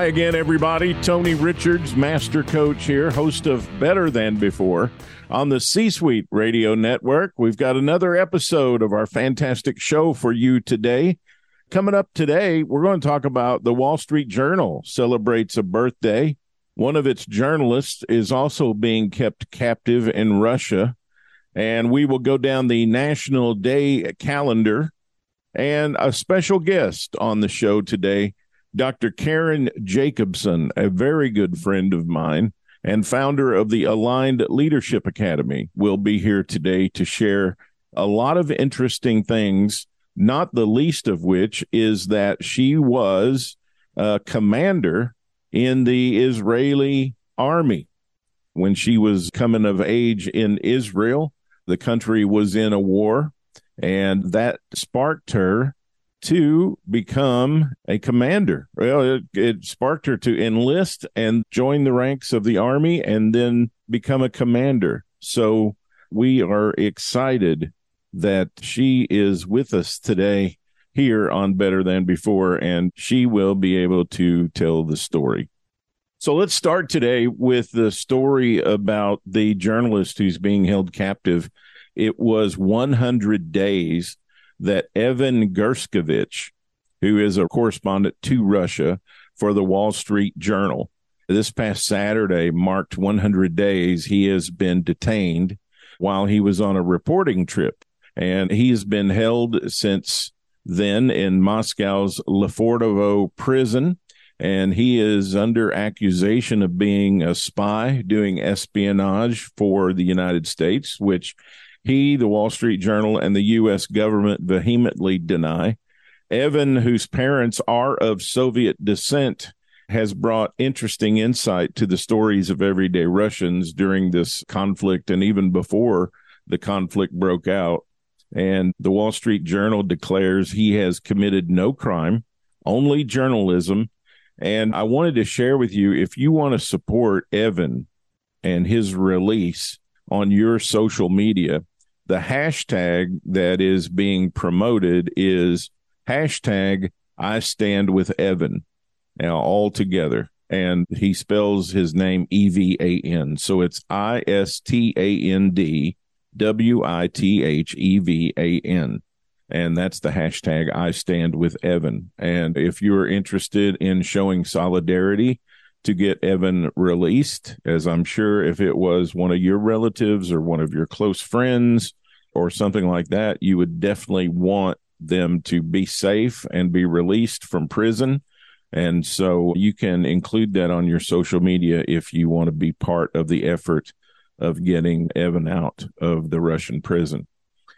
Hi again, everybody. Tony Richards, Master Coach here, host of Better Than Before on the C Suite Radio Network. We've got another episode of our fantastic show for you today. Coming up today, we're going to talk about the Wall Street Journal celebrates a birthday. One of its journalists is also being kept captive in Russia. And we will go down the National Day calendar and a special guest on the show today Dr. Karen Jacobson, a very good friend of mine and founder of the Aligned Leadership Academy, will be here today to share a lot of interesting things, not the least of which is that she was a commander in the Israeli army. When she was coming of age in Israel, the country was in a war, and that sparked her to become a commander. Well, it, it, sparked her to enlist and join the ranks of the army and then become a commander. So we are excited that she is with us today here on Better Than Before, and she will be able to tell the story. So let's start today with the story about the journalist who's being held captive. It was 100 days that Evan Gershkovich, who is a correspondent to Russia for the Wall Street Journal, this past Saturday marked 100 days he has been detained while he was on a reporting trip. And he has been held since then in Moscow's Lefortovo prison. And he is under accusation of being a spy doing espionage for the United States, which he, the Wall Street Journal, and the U.S. government vehemently deny. Evan, whose parents are of Soviet descent, has brought interesting insight to the stories of everyday Russians during this conflict and even before the conflict broke out. And the Wall Street Journal declares he has committed no crime, only journalism. And I wanted to share with you if you want to support Evan and his release on your social media, the hashtag that is being promoted is hashtag I stand with Evan. Now all together. And he spells his name E V A N. So it's I S T A N D W I T H E V A N. And that's the hashtag I stand with Evan. And if you're interested in showing solidarity to get Evan released, as I'm sure if it was one of your relatives or one of your close friends or something like that, you would definitely want them to be safe and be released from prison. And so you can include that on your social media if you want to be part of the effort of getting Evan out of the Russian prison.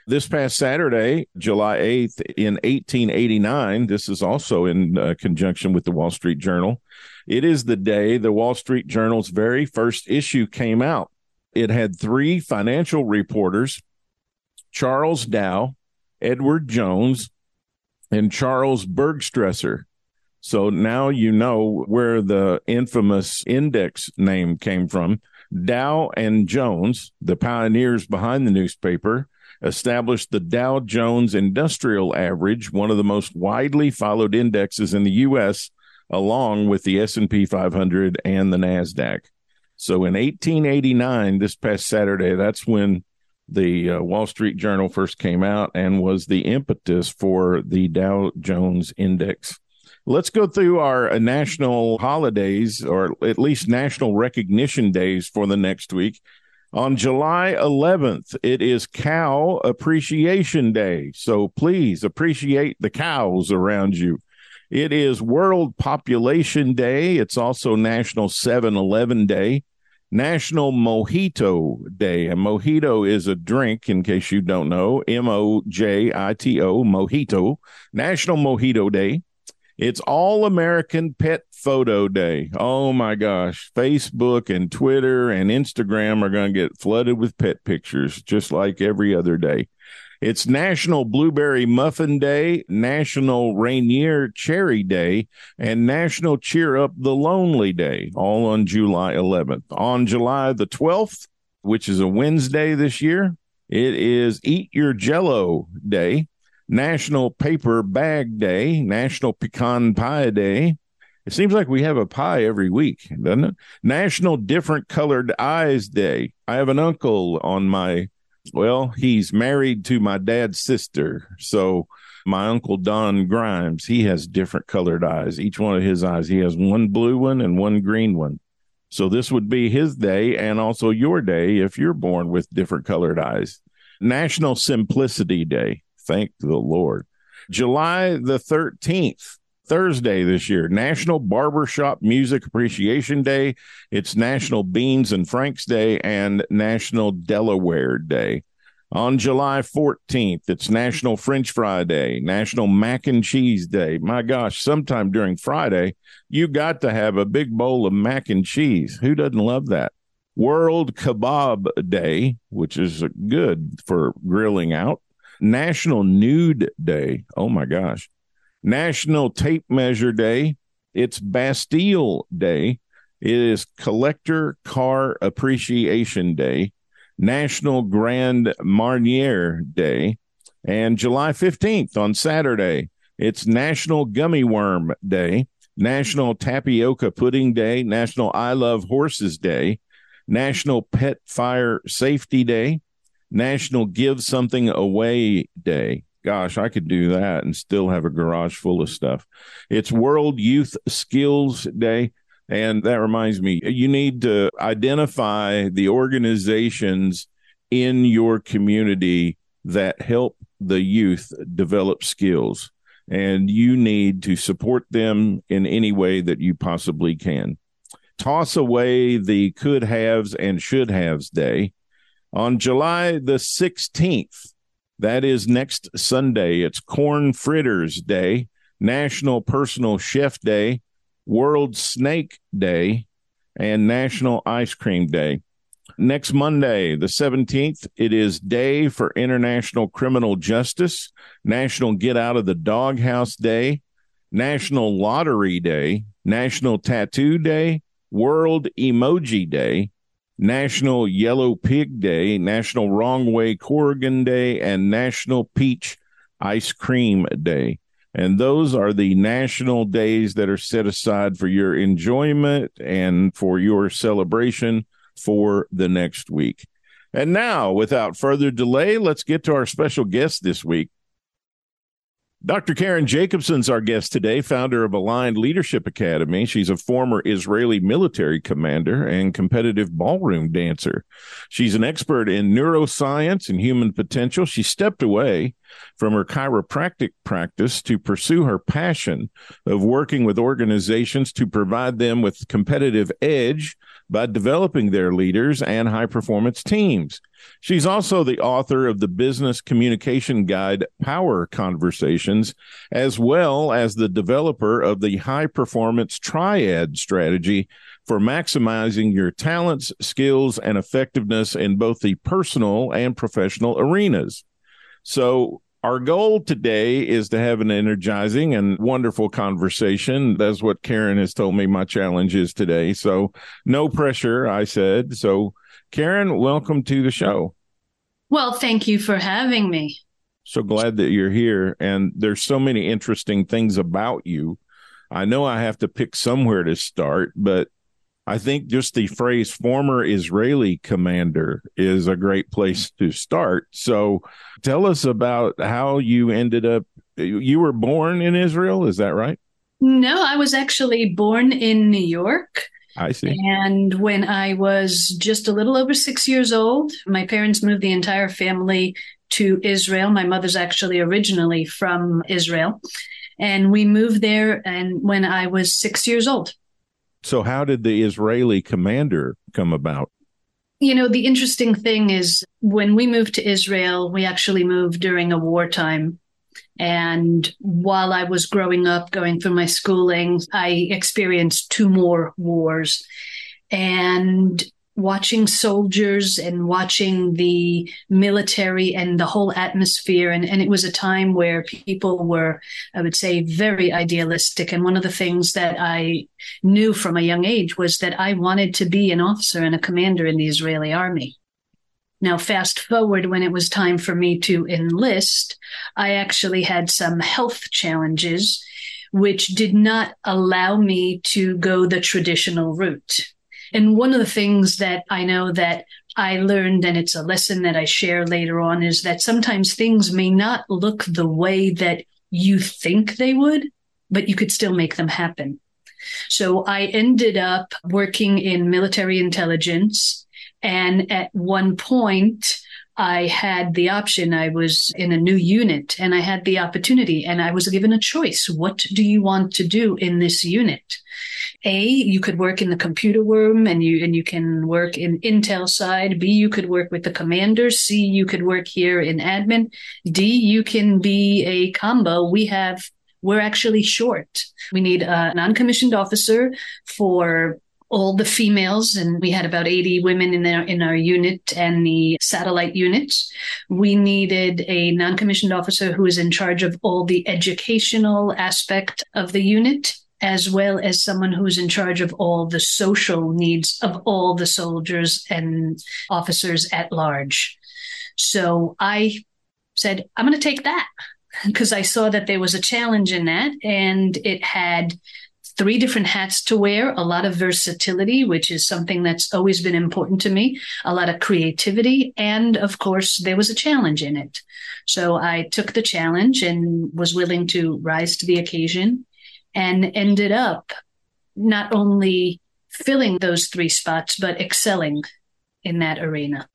This past Saturday, July 8th, in 1889, this is also in uh, conjunction with the Wall Street Journal. It is the day the Wall Street Journal's very first issue came out. It had three financial reporters Charles Dow, Edward Jones, and Charles Bergstresser. So now you know where the infamous index name came from. Dow and Jones, the pioneers behind the newspaper, established the Dow Jones Industrial Average, one of the most widely followed indexes in the US, along with the S&P 500 and the Nasdaq. So in 1889, this past Saturday, that's when the uh, Wall Street Journal first came out and was the impetus for the Dow Jones Index. Let's go through our uh, national holidays, or at least national recognition days for the next week. On July 11th, it is Cow Appreciation Day. So please appreciate the cows around you. It is World Population Day. It's also National 7 Eleven Day. National Mojito Day. A mojito is a drink, in case you don't know. M O J I T O, Mojito. National Mojito Day. It's All American Pet Photo Day. Oh my gosh. Facebook and Twitter and Instagram are going to get flooded with pet pictures, just like every other day. It's National Blueberry Muffin Day, National Rainier Cherry Day, and National Cheer Up the Lonely Day, all on July 11th. On July the 12th, which is a Wednesday this year, it is Eat Your Jello Day, National Paper Bag Day, National Pecan Pie Day. It seems like we have a pie every week, doesn't it? National Different Colored Eyes Day. I have an uncle on my well, he's married to my dad's sister. So my uncle Don Grimes, he has different colored eyes. Each one of his eyes, he has one blue one and one green one. So this would be his day and also your day if you're born with different colored eyes. National Simplicity Day. Thank the Lord. July the 13th Thursday this year, National Barbershop Music Appreciation Day. It's National Beans and Franks Day and National Delaware Day. On July 14th, it's National French Fry Day, National Mac and Cheese Day. My gosh, sometime during Friday, you got to have a big bowl of mac and cheese. Who doesn't love that? World Kebab Day, which is good for grilling out. National Nude Day. Oh my gosh. National Tape Measure Day. It's Bastille Day. It is Collector Car Appreciation Day, National Grand Marnier Day, and July 15th on Saturday, it's National Gummy Worm Day, National Tapioca Pudding Day, National I Love Horses Day, National Pet Fire Safety Day, National Give Something Away Day, gosh, I could do that and still have a garage full of stuff. It's World Youth Skills Day. And that reminds me, you need to identify the organizations in your community that help the youth develop skills. And you need to support them in any way that you possibly can. Toss away the could haves and should haves day. On July the 16th, that is next Sunday. It's Corn Fritters Day, National Personal Chef Day, World Snake Day, and National Ice Cream Day. Next Monday, the 17th, it is Day for International Criminal Justice, National Get Out of the Doghouse Day, National Lottery Day, National Tattoo Day, World Emoji Day, National Yellow Pig Day, National Wrong Way Corrigan Day, and National Peach Ice Cream Day. And those are the national days that are set aside for your enjoyment and for your celebration for the next week. And now, without further delay, let's get to our special guest this week. Dr. Karen Jacobson's our guest today, founder of Aligned Leadership Academy. She's a former Israeli military commander and competitive ballroom dancer. She's an expert in neuroscience and human potential. She stepped away from her chiropractic practice to pursue her passion of working with organizations to provide them with competitive edge by developing their leaders and high performance teams. She's also the author of the business communication guide Power Conversations, as well as the developer of the high performance triad strategy for maximizing your talents, skills, and effectiveness in both the personal and professional arenas. So, our goal today is to have an energizing and wonderful conversation. That's what Karen has told me my challenge is today. So, no pressure, I said. So, Karen, welcome to the show. Well, thank you for having me. So glad that you're here. And there's so many interesting things about you. I know I have to pick somewhere to start, but I think just the phrase former Israeli commander is a great place to start. So tell us about how you ended up. You were born in Israel, is that right? No, I was actually born in New York. I see. And when I was just a little over six years old, my parents moved the entire family to Israel. My mother's actually originally from Israel. And we moved there and when I was six years old. So, how did the Israeli commander come about? You know, the interesting thing is when we moved to Israel, we actually moved during a wartime. And while I was growing up, going through my schooling, I experienced two more wars. And watching soldiers and watching the military and the whole atmosphere. And, and it was a time where people were, I would say, very idealistic. And one of the things that I knew from a young age was that I wanted to be an officer and a commander in the Israeli army. Now, fast forward when it was time for me to enlist, I actually had some health challenges, which did not allow me to go the traditional route. And one of the things that I know that I learned, and it's a lesson that I share later on, is that sometimes things may not look the way that you think they would, but you could still make them happen. So I ended up working in military intelligence. And at one point, I had the option. I was in a new unit and I had the opportunity and I was given a choice. What do you want to do in this unit? A, you could work in the computer room and you and you can work in Intel side. B, you could work with the commander. C, you could work here in admin. D, you can be a combo. We have we're actually short. We need a non-commissioned officer for all the females, and we had about 80 women in our in our unit and the satellite unit We needed a non-commissioned officer who is in charge of all the educational aspect of the unit as well as someone who's in charge of all the social needs of all the soldiers and officers at large. So I said, I'm going to take that because I saw that there was a challenge in that and it had three different hats to wear, a lot of versatility, which is something that's always been important to me, a lot of creativity. And of course, there was a challenge in it. So I took the challenge and was willing to rise to the occasion and ended up not only filling those three spots, but excelling in that arena.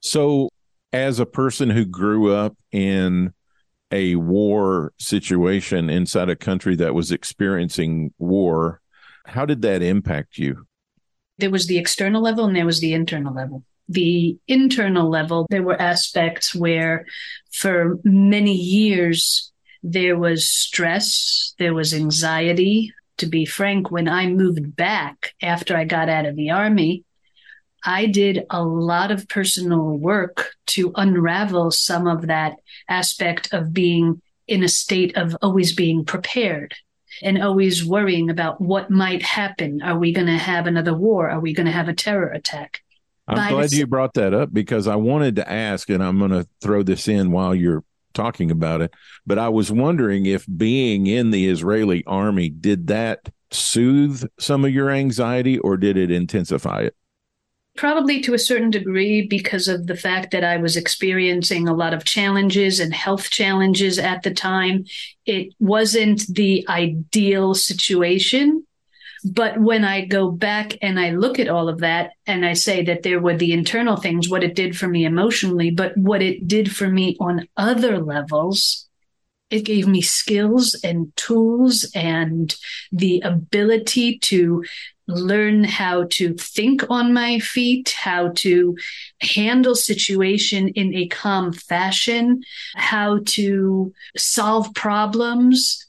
So, as a person who grew up in a war situation inside a country that was experiencing war, how did that impact you? There was the external level and there was the internal level. The internal level, there were aspects where for many years there was stress, there was anxiety. To be frank, when I moved back after I got out of the army, I did a lot of personal work to unravel some of that aspect of being in a state of always being prepared and always worrying about what might happen. Are we going to have another war? Are we going to have a terror attack? I'm By glad the- you brought that up because I wanted to ask, and I'm going to throw this in while you're talking about it. But I was wondering if being in the Israeli army, did that soothe some of your anxiety or did it intensify it? Probably to a certain degree because of the fact that I was experiencing a lot of challenges and health challenges at the time. It wasn't the ideal situation but when I go back and I look at all of that and I say that there were the internal things, what it did for me emotionally, but what it did for me on other levels, it gave me skills and tools and the ability to learn how to think on my feet, how to handle situation in a calm fashion, how to solve problems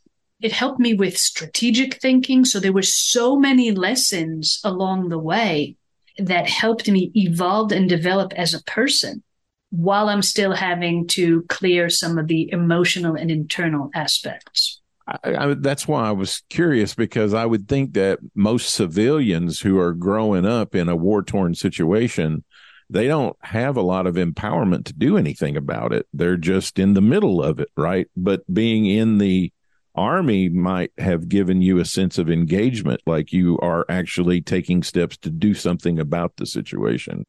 it helped me with strategic thinking. So there were so many lessons along the way that helped me evolve and develop as a person while I'm still having to clear some of the emotional and internal aspects. I, I, that's why I was curious because I would think that most civilians who are growing up in a war torn situation, they don't have a lot of empowerment to do anything about it. They're just in the middle of it, right? But being in the army might have given you a sense of engagement, like you are actually taking steps to do something about the situation.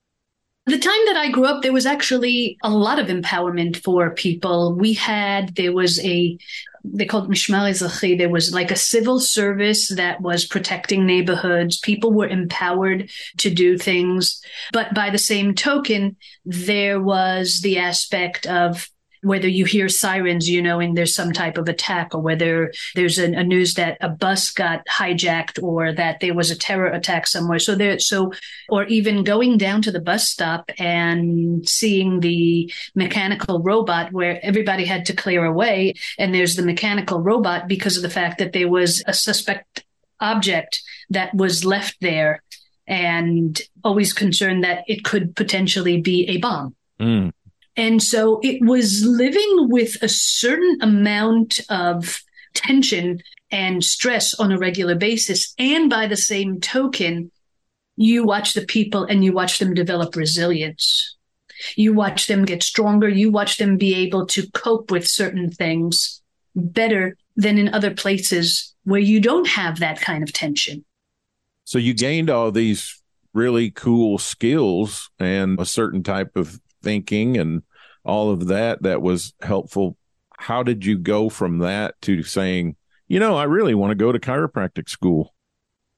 The time that I grew up, there was actually a lot of empowerment for people. We had, there was a, they called Mishmar Ezrachi. There was like a civil service that was protecting neighborhoods. People were empowered to do things. But by the same token, there was the aspect of whether you hear sirens, you know, knowing there's some type of attack, or whether there's a, a, news that a bus got hijacked or that there was a terror attack somewhere. So there, so, or even going down to the bus stop and seeing the mechanical robot where everybody had to clear away. And there's the mechanical robot because of the fact that there was a suspect object that was left there and always concerned that it could potentially be a bomb. Mm. And so it was living with a certain amount of tension and stress on a regular basis. And by the same token, you watch the people and you watch them develop resilience. You watch them get stronger. You watch them be able to cope with certain things better than in other places where you don't have that kind of tension. So you gained all these really cool skills and a certain type of thinking and all of that that was helpful. How did you go from that to saying, you know, I really want to go to chiropractic school?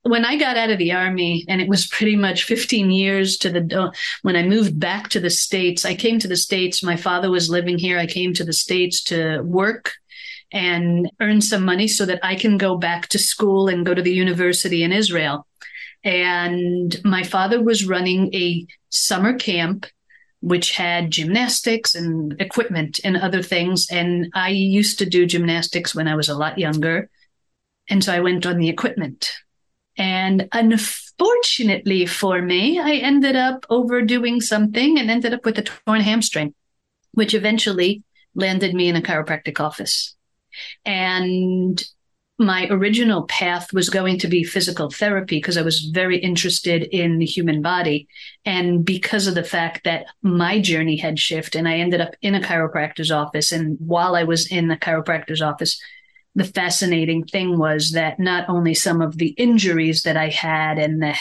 When I got out of the army, and it was pretty much 15 years to the uh, when I moved back to the States, I came to the States. My father was living here. I came to the States to work and earn some money so that I can go back to school and go to the university in Israel. And my father was running a summer camp which had gymnastics and equipment and other things. And I used to do gymnastics when I was a lot younger. And so I went on the equipment. And unfortunately for me, I ended up overdoing something and ended up with a torn hamstring, which eventually landed me in a chiropractic office. And my original path was going to be physical therapy because I was very interested in the human body. And because of the fact that my journey had shifted and I ended up in a chiropractor's office. And while I was in the chiropractor's office, the fascinating thing was that not only some of the injuries that I had and the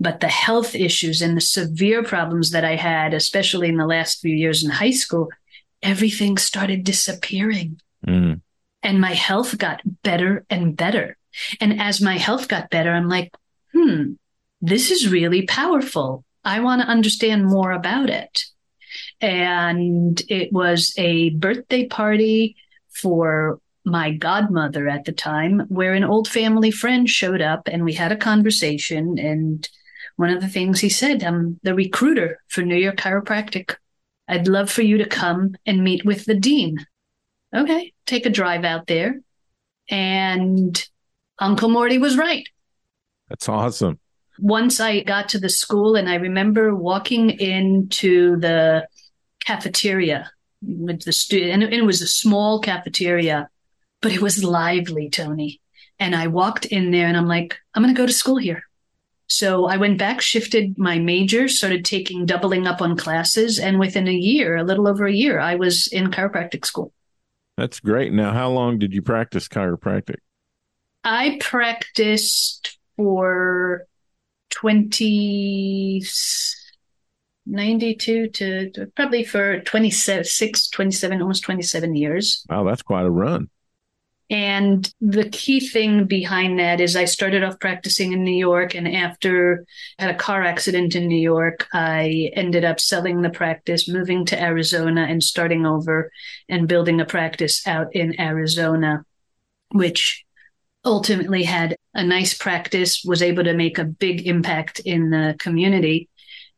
but the health issues and the severe problems that I had, especially in the last few years in high school, everything started disappearing. Mm and my health got better and better. And as my health got better, I'm like, hmm, this is really powerful. I want to understand more about it. And it was a birthday party for my godmother at the time, where an old family friend showed up and we had a conversation. And one of the things he said, I'm the recruiter for New York Chiropractic. I'd love for you to come and meet with the dean okay, take a drive out there. And Uncle Morty was right. That's awesome. Once I got to the school, and I remember walking into the cafeteria with the student, and it was a small cafeteria, but it was lively, Tony. And I walked in there and I'm like, I'm going to go to school here. So I went back, shifted my major, started taking doubling up on classes. And within a year, a little over a year, I was in chiropractic school. That's great. Now, how long did you practice chiropractic? I practiced for 20, 92 to, to probably for 26, 27, almost 27 years. Wow, that's quite a run. And the key thing behind that is I started off practicing in New York and after I had a car accident in New York, I ended up selling the practice, moving to Arizona and starting over and building a practice out in Arizona, which ultimately had a nice practice, was able to make a big impact in the community.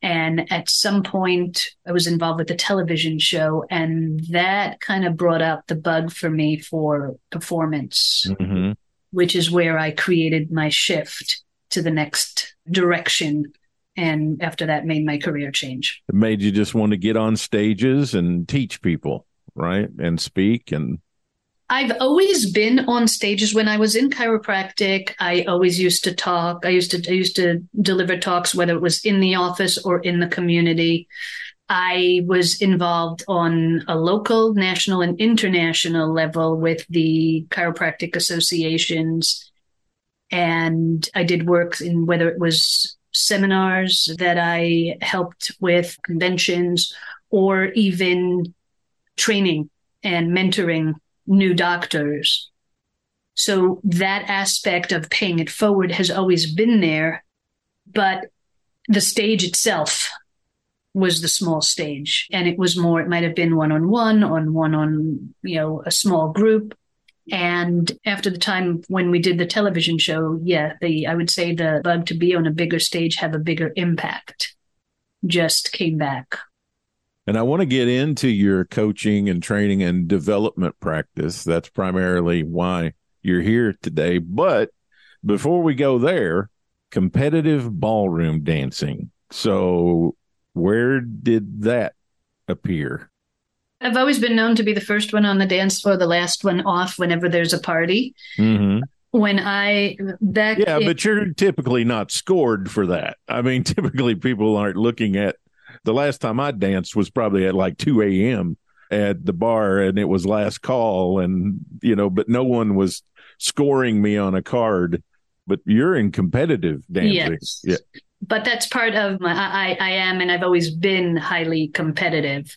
And at some point, I was involved with a television show, and that kind of brought out the bug for me for performance, mm-hmm. which is where I created my shift to the next direction. And after that, made my career change. It made you just want to get on stages and teach people, right? And speak and I've always been on stages when I was in chiropractic. I always used to talk. I used to I used to deliver talks, whether it was in the office or in the community. I was involved on a local, national, and international level with the chiropractic associations. And I did work in whether it was seminars that I helped with, conventions, or even training and mentoring new doctors. So that aspect of paying it forward has always been there, but the stage itself was the small stage. And it was more, it might have been one on one, on one on, you know, a small group. And after the time when we did the television show, yeah, the I would say the bug to be on a bigger stage, have a bigger impact, just came back. And I want to get into your coaching and training and development practice. That's primarily why you're here today. But before we go there, competitive ballroom dancing. So, where did that appear? I've always been known to be the first one on the dance floor, the last one off whenever there's a party. Mm-hmm. When I back, yeah, in, but you're typically not scored for that. I mean, typically people aren't looking at. The last time I danced was probably at like two a.m. at the bar, and it was last call, and you know, but no one was scoring me on a card. But you're in competitive dancing, yes. yeah. But that's part of my. I I am, and I've always been highly competitive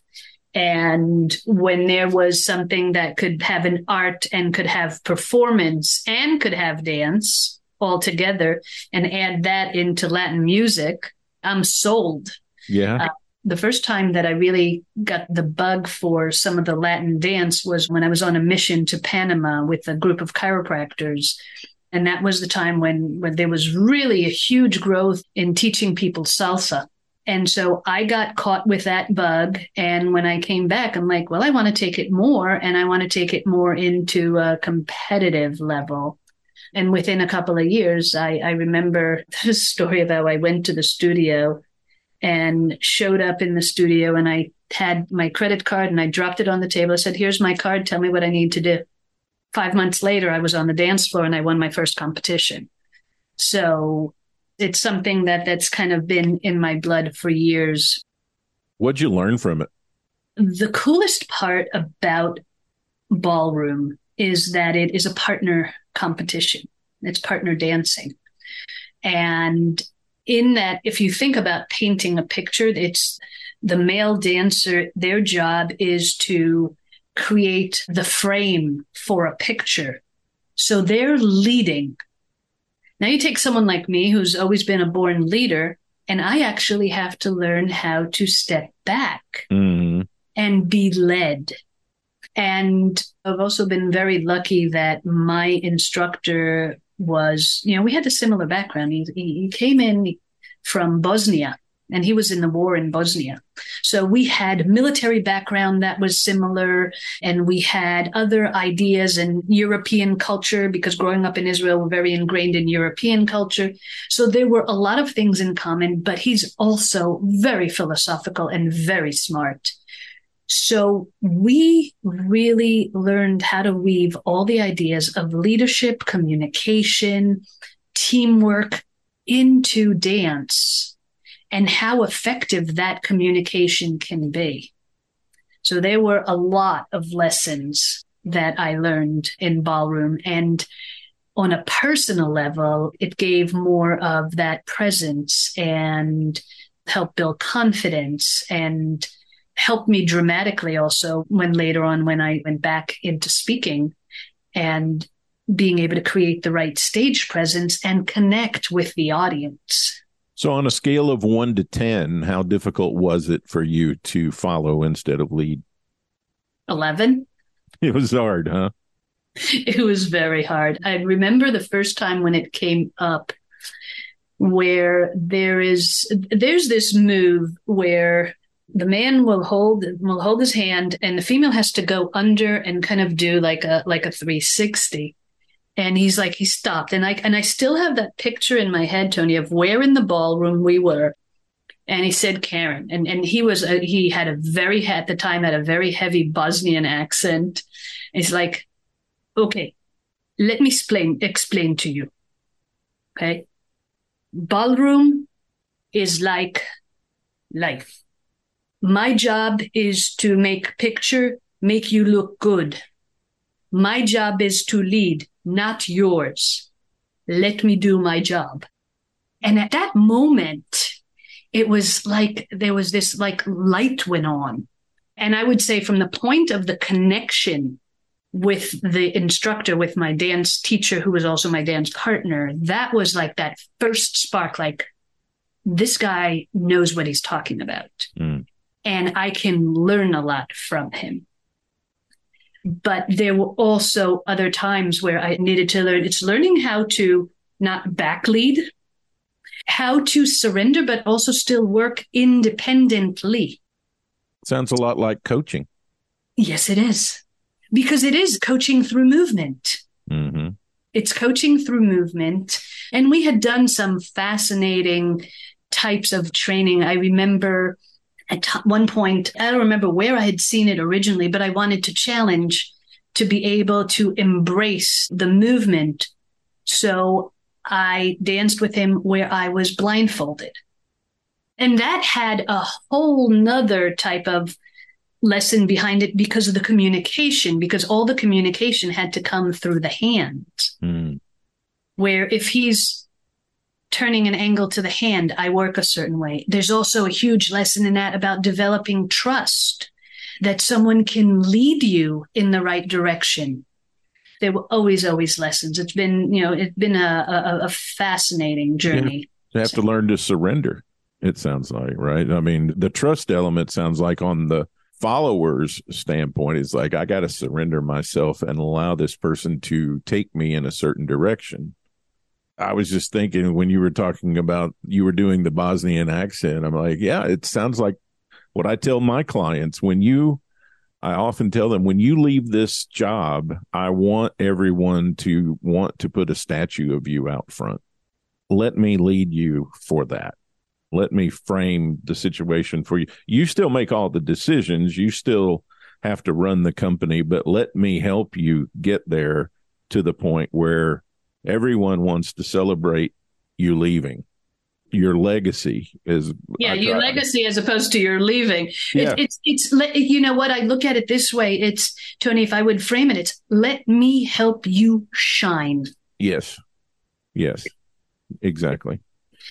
and when there was something that could have an art and could have performance and could have dance all together and add that into Latin music, I'm sold. Yeah. Uh, the first time that I really got the bug for some of the Latin dance was when I was on a mission to Panama with a group of chiropractors. And that was the time when, when there was really a huge growth in teaching people salsa. And so I got caught with that bug. And when I came back, I'm like, well, I want to take it more and I want to take it more into a competitive level. And within a couple of years, I, I remember the story of how I went to the studio and showed up in the studio and I had my credit card and I dropped it on the table. I said, here's my card. Tell me what I need to do. Five months later, I was on the dance floor and I won my first competition. So it's something that that's kind of been in my blood for years. What'd you learn from it? The coolest part about ballroom is that it is a partner competition. It's partner dancing. And in that, if you think about painting a picture, it's the male dancer, their job is to create the frame for a picture. So they're leading now you take someone like me who's always been a born leader, and I actually have to learn how to step back mm-hmm. and be led. And I've also been very lucky that my instructor was, you know, we had a similar background. He, he came in from Bosnia and he was in the war in Bosnia. So we had military background that was similar, and we had other ideas and European culture because growing up in Israel, we're very ingrained in European culture. So there were a lot of things in common, but he's also very philosophical and very smart. So we really learned how to weave all the ideas of leadership, communication, teamwork into dance and how effective that communication can be. So there were a lot of lessons that I learned in ballroom. And on a personal level, it gave more of that presence and helped build confidence and helped me dramatically also when later on when I went back into speaking and being able to create the right stage presence and connect with the audience. So, on a scale of one to 10, how difficult was it for you to follow instead of lead? 11. It was hard, huh? It was very hard. I remember the first time when it came up where there is there's this move where the man will hold will hold his hand and the female has to go under and kind of do like a like a 360 and he's like he stopped. And i and i still have that picture in my head tony of where in the ballroom we were. And he said karen. And and he was a, he had a very at the time had a very heavy bosnian accent. He's like okay let me explain explain to you. Okay? Ballroom is like life my job is to make picture make you look good my job is to lead not yours. Let me do my job. And at that moment, it was like there was this like light went on. And I would say from the point of the connection with the instructor, with my dance teacher, who was also my dance partner, that was like that first spark, like this guy knows what he's talking about. Mm. And I can learn a lot from him. But there were also other times where I needed to learn. It's learning how to not back lead, how to surrender, but also still work independently. Sounds a lot like coaching. Yes, it is. Because it is coaching through movement. Mm-hmm. It's coaching through movement. And we had done some fascinating types of training. I remember at one point, I don't remember where I had seen it originally, but I wanted to challenge to be able to embrace the movement. So I danced with him where I was blindfolded. And that had a whole nother type of lesson behind it because of the communication, because all the communication had to come through the hands. Mm. Where if he's turning an angle to the hand, I work a certain way. There's also a huge lesson in that about developing trust that someone can lead you in the right direction. There were always, always lessons. It's been, you know, it's been a, a, a fascinating journey. You have to learn to surrender. It sounds like, right? I mean, the trust element sounds like on the followers standpoint is like i got to surrender myself and allow this person to take me in a certain direction i was just thinking when you were talking about you were doing the bosnian accent i'm like yeah it sounds like what i tell my clients when you i often tell them when you leave this job i want everyone to want to put a statue of you out front let me lead you for that let me frame the situation for you. You still make all the decisions. You still have to run the company, but let me help you get there to the point where everyone wants to celebrate you leaving. Your legacy is yeah, your legacy as opposed to your leaving. Yeah. It, it's it's you know what I look at it this way. It's Tony. If I would frame it, it's let me help you shine. Yes, yes, exactly.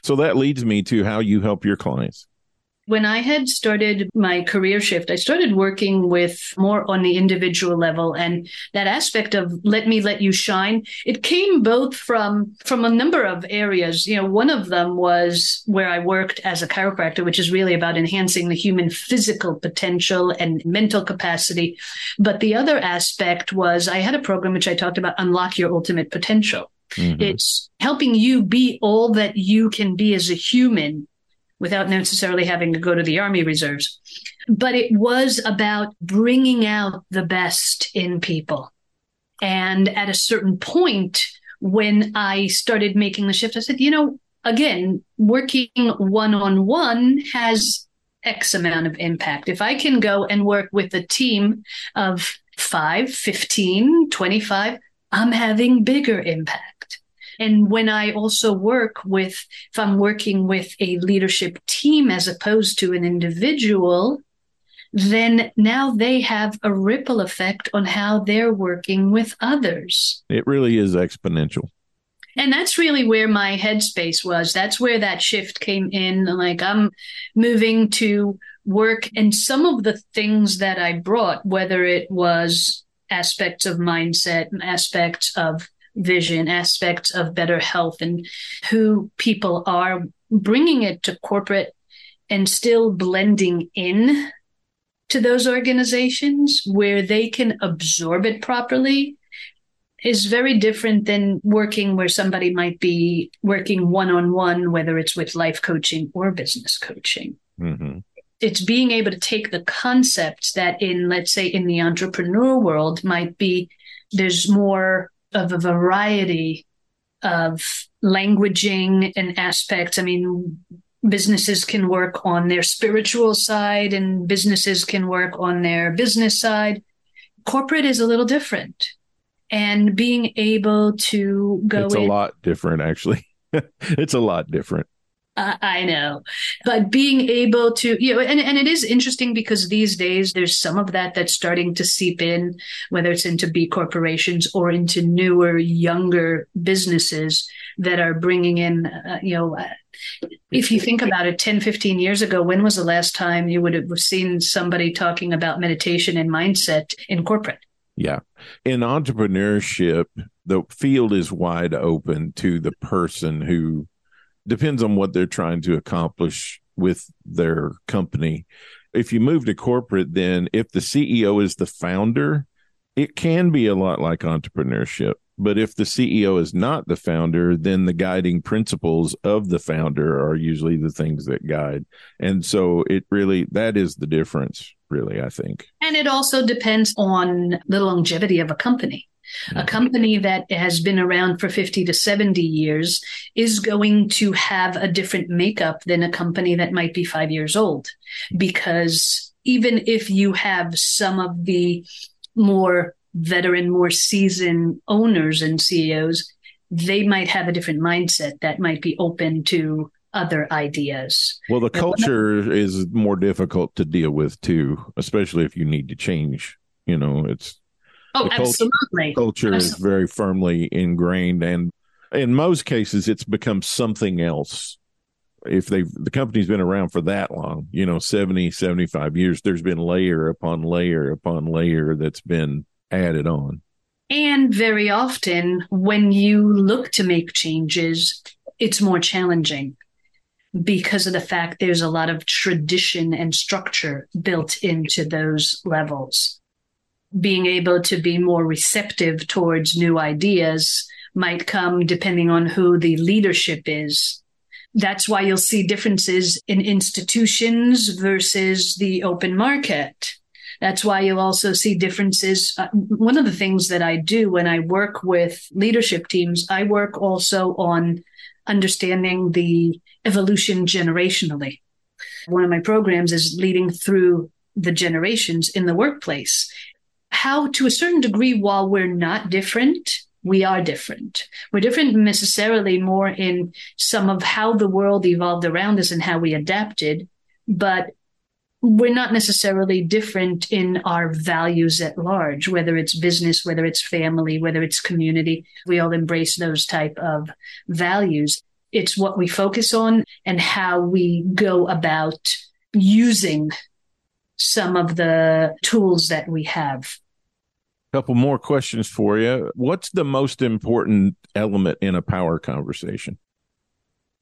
So that leads me to how you help your clients. When I had started my career shift, I started working with more on the individual level and that aspect of let me let you shine. It came both from from a number of areas. You know, one of them was where I worked as a chiropractor, which is really about enhancing the human physical potential and mental capacity. But the other aspect was I had a program which I talked about unlock your ultimate potential. Mm-hmm. It's helping you be all that you can be as a human without necessarily having to go to the Army Reserves. But it was about bringing out the best in people. And at a certain point, when I started making the shift, I said, you know, again, working one on one has X amount of impact. If I can go and work with a team of 5, 15, 25, I'm having bigger impact. And when I also work with, if I'm working with a leadership team as opposed to an individual, then now they have a ripple effect on how they're working with others. It really is exponential. And that's really where my headspace was. That's where that shift came in. Like I'm moving to work and some of the things that I brought, whether it was aspects of mindset, aspects of vision, aspects of better health, and who people are, bringing it to corporate and still blending in to those organizations where they can absorb it properly is very different than working where somebody might be working one on one, whether it's with life coaching or business coaching. Mm-hmm it's being able to take the concepts that in let's say in the entrepreneur world might be there's more of a variety of languaging and aspects. I mean businesses can work on their spiritual side and businesses can work on their business side. Corporate is a little different and being able to go it's a lot different actually. It's a lot different I know. But being able to, you know, and, and it is interesting because these days there's some of that that's starting to seep in, whether it's into B corporations or into newer, younger businesses that are bringing in, uh, you know, uh, if you think about it 10, 15 years ago, when was the last time you would have seen somebody talking about meditation and mindset in corporate? Yeah. In entrepreneurship, the field is wide open to the person who depends on what they're trying to accomplish with their company. if you move to corporate, then if the CEO is the founder, it can be a lot like entrepreneurship. But if the CEO is not the founder, then the guiding principles of the founder are usually the things that guide. And so it really, that is the difference, really, I think. And it also depends on the longevity of a company. A mm. company that has been around for 50 to 70 years is going to have a different makeup than a company that might be five years old. Because even if you have some of the more veteran, more seasoned owners and CEOs, they might have a different mindset that might be open to other ideas. Well, the culture is more difficult to deal with too, especially if you need to change. You know, it's oh, absolutely. Culture, culture absolutely. is very firmly ingrained, and in most cases, it's become something else. If they've the company's been around for that long, you know, 70, 75 years, there's been layer upon layer upon layer that's been added on. And very often, when you look to make changes, it's more challenging because of the fact there's a lot of tradition and structure built into those levels. Being able to be more receptive towards new ideas might come depending on who the leadership is. That's why you'll see differences in institutions versus the open market that's why you'll also see differences. Uh, one of the things that I do when I work with leadership teams, I work also on understanding the evolution generationally. One of my programs is leading through the generations in the workplace. How, to a certain degree, while we're not different, we are different. We're different necessarily more in some of how the world evolved around us and how we adapted, but we're not necessarily different in our values at large whether it's business whether it's family whether it's community we all embrace those type of values it's what we focus on and how we go about using some of the tools that we have. A couple more questions for you. What's the most important element in a power conversation?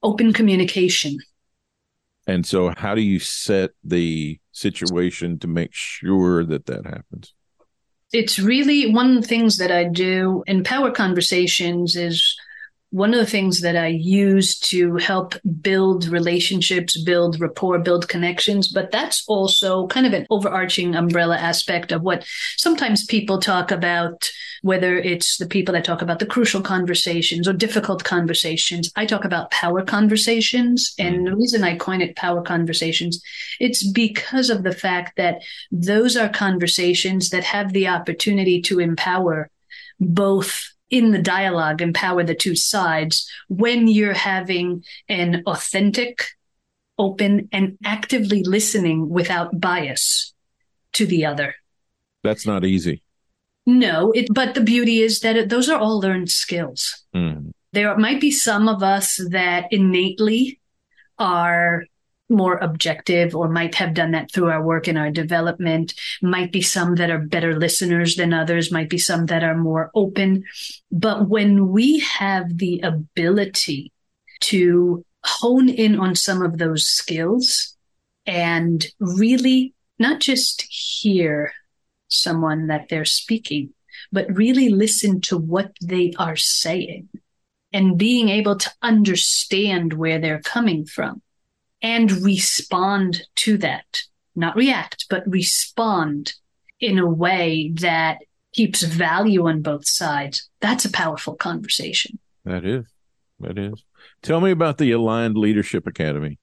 Open communication. And so, how do you set the situation to make sure that that happens? It's really one of the things that I do in power conversations is one of the things that I use to help build relationships, build rapport, build connections. But that's also kind of an overarching umbrella aspect of what sometimes people talk about, whether it's the people that talk about the crucial conversations or difficult conversations. I talk about power conversations. And mm. the reason I coin it power conversations, it's because of the fact that those are conversations that have the opportunity to empower both in the dialogue empower the two sides when you're having an authentic, open, and actively listening without bias to the other. That's not easy. No, it, but the beauty is that it, those are all learned skills. Mm. There might be some of us that innately are more objective or might have done that through our work in our development. Might be some that are better listeners than others might be some that are more open. But when we have the ability to hone in on some of those skills and really not just hear someone that they're speaking but really listen to what they are saying and being able to understand where they're coming from and respond to that. Not react, but respond in a way that keeps value on both sides. That's a powerful conversation. That is. That is. Tell me about the Aligned Leadership Academy.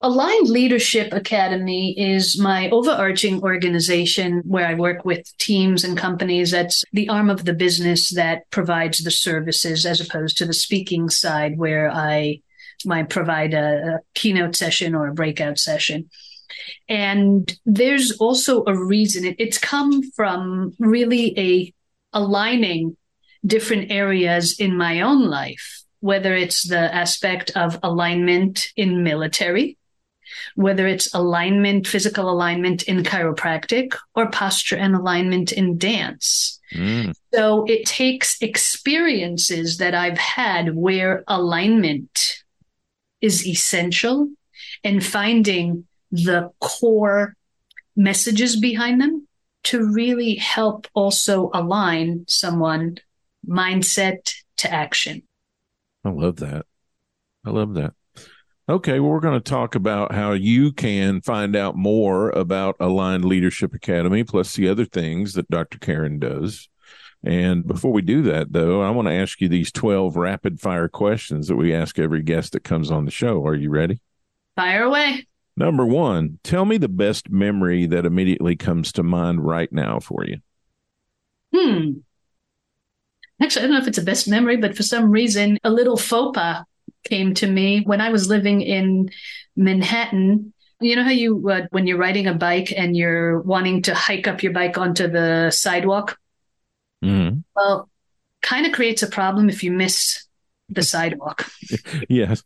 Aligned Leadership Academy is my overarching organization where I work with teams and companies. That's the arm of the business that provides the services as opposed to the speaking side where I might provide a, a keynote session or a breakout session. And there's also a reason it, it's come from really a aligning different areas in my own life, whether it's the aspect of alignment in military, whether it's alignment, physical alignment in chiropractic, or posture and alignment in dance. Mm. So it takes experiences that I've had where alignment is essential and finding the core messages behind them to really help also align someone mindset to action. I love that. I love that. Okay, well, we're going to talk about how you can find out more about Aligned Leadership Academy, plus the other things that Dr. Karen does. And before we do that, though, I want to ask you these 12 rapid fire questions that we ask every guest that comes on the show. Are you ready? Fire away. Number one, tell me the best memory that immediately comes to mind right now for you. Hmm. Actually, I don't know if it's a best memory, but for some reason, a little faux pas came to me when I was living in Manhattan. You know how you, uh, when you're riding a bike and you're wanting to hike up your bike onto the sidewalk? Mm-hmm. Well, kind of creates a problem if you miss the sidewalk. yes.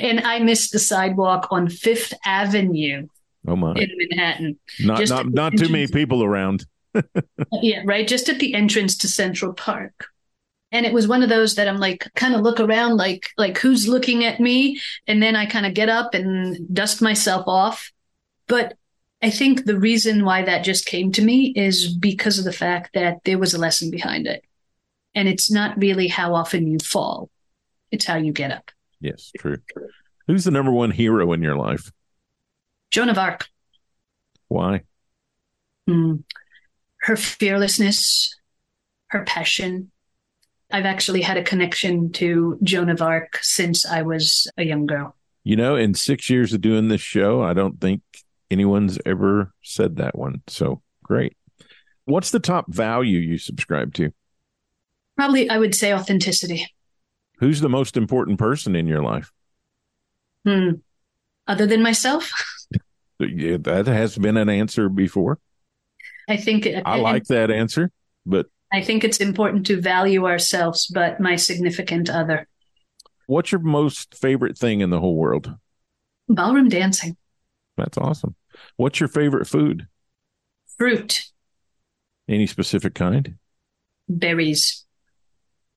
And I missed the sidewalk on Fifth Avenue Oh my. in Manhattan. Not just not not too many people around. Yeah, right. Just at the entrance to Central Park. And it was one of those that I'm like, kind of look around, like, like who's looking at me? And then I kind of get up and dust myself off. But I think the reason why that just came to me is because of the fact that there was a lesson behind it. And it's not really how often you fall, it's how you get up. Yes, true. Who's the number one hero in your life? Joan of Arc, Why? hmm, her fearlessness, her passion. I've actually had a connection to Joan of Arc since I was a young girl. You know, in six years of doing this show, I don't think anyone's ever said that one. So great. What's the top value you subscribe to? Probably, I would say authenticity. Who's the most important person in your life? Hmm. Other than myself, Yeah, that has been an answer before. I think I like that answer, but I think it's important to value ourselves, but my significant other. what's your most favorite thing in the whole world? Ballroom dancing, That's awesome. What's your favorite food? fruit, Any specific kind? berries,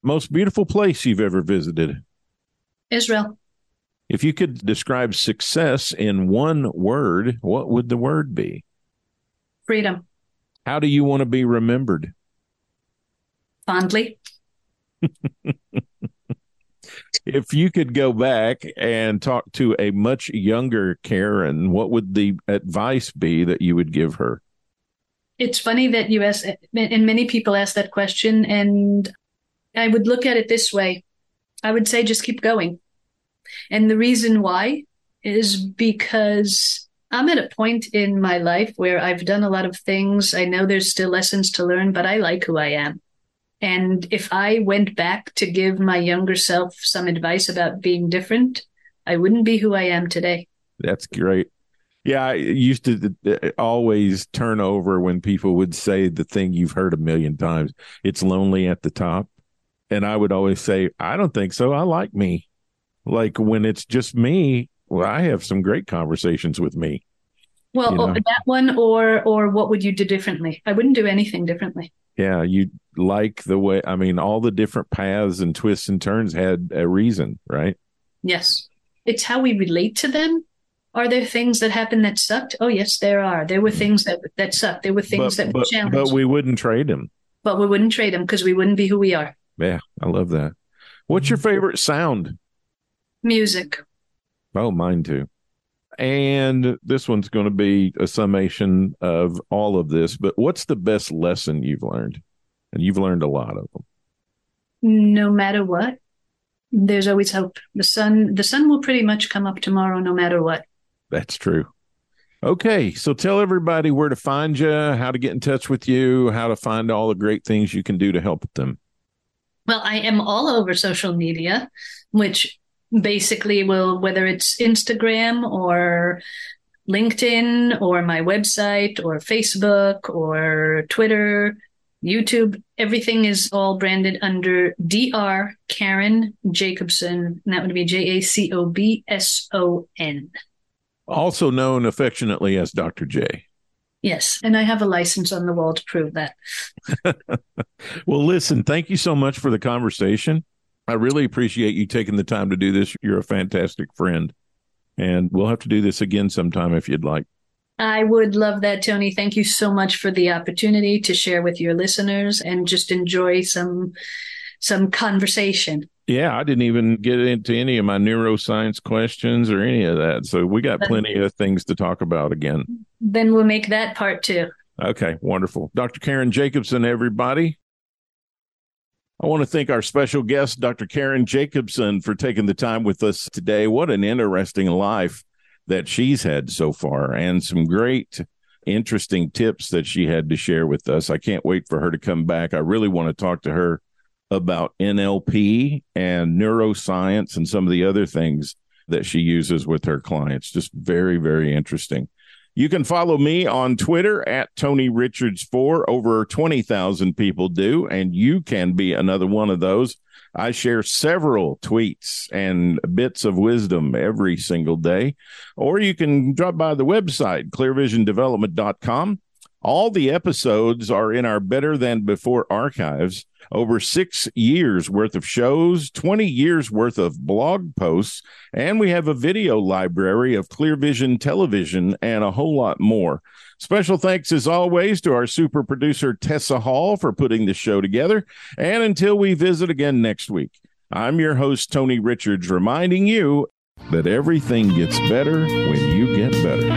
Most beautiful place you've ever visited? Israel, If you could describe success in one word, what would the word be? freedom, How do you want to be remembered? fondly. If you could go back and talk to a much younger Karen, what would the advice be that you would give her? It's funny that you ask, and many people ask that question, and I would look at it this way. I would say just keep going. And the reason why is because I'm at a point in my life where I've done a lot of things. I know there's still lessons to learn, but I like who I am. And if I went back to give my younger self some advice about being different, I wouldn't be who I am today. That's great. Yeah, I used to always turn over when people would say the thing you've heard a million times. It's lonely at the top. And I would always say, I don't think so. I like me. Like when it's just me, well, I have some great conversations with me. Well, You oh, know. that one, or or what would you do differently? I wouldn't do anything differently. Yeah, you like the way, I mean, all the different paths and twists and turns had a reason, right? Yes. It's how we relate to them. Are there things that happened that sucked? Oh, yes, there are. There were mm-hmm. things that that sucked. There were things but, that were but, challenged. but we wouldn't trade them. but we wouldn't trade them because we wouldn't be who we are. Yeah, I love that. What's your mm-hmm. favorite sound? Music. Oh, mine too. And this one's going to be a summation of all of this, but what's the best lesson you've learned? And you've learned a lot of them. No matter what, there's always hope. The sun, the sun will pretty much come up tomorrow, no matter what. That's true. Okay, so tell everybody where to find you, how to get in touch with you, how to find all the great things you can do to help them. Well, I am all over social media, which basically will, whether it's Instagram or LinkedIn or my website or Facebook or Twitter, YouTube, everything is all branded under Dr. Karen Jacobson. And that would be J A C O B S O N. Also known affectionately as Dr. J. Yes. And I have a license on the wall to prove that. Well, listen, thank you so much for the conversation. I really appreciate you taking the time to do this. You're a fantastic friend. And we'll have to do this again sometime if you'd like. I would love that, Tony. Thank you so much for the opportunity to share with your listeners and just enjoy some some conversation. Yeah, I didn't even get into any of my neuroscience questions or any of that. So we got plenty of things to talk about again. Then we'll make that part two. Okay, wonderful. Dr. Karen Jacobson, everybody. I want to thank our special guest, Dr. Karen Jacobson, for taking the time with us today. What an interesting life that she's had so far, and some great, interesting tips that she had to share with us. I can't wait for her to come back. I really want to talk to her about NLP and neuroscience and some of the other things that she uses with her clients. Just very, very interesting. You can follow me on Twitter at Tony Richards 4. Over 20,000 people do, and you can be another one of those. I share several tweets and bits of wisdom every single day. Or you can drop by the website, clearvisiondevelopment.com. All the episodes are in our Better Than Before archives over six years worth of shows, 20 years worth of blog posts, and we have a video library of Clear Vision television and a whole lot more. Special thanks, as always, to our super producer, Tessa Hall, for putting the show together. And until we visit again next week, I'm your host, Tony Richards, reminding you that everything gets better when you get better.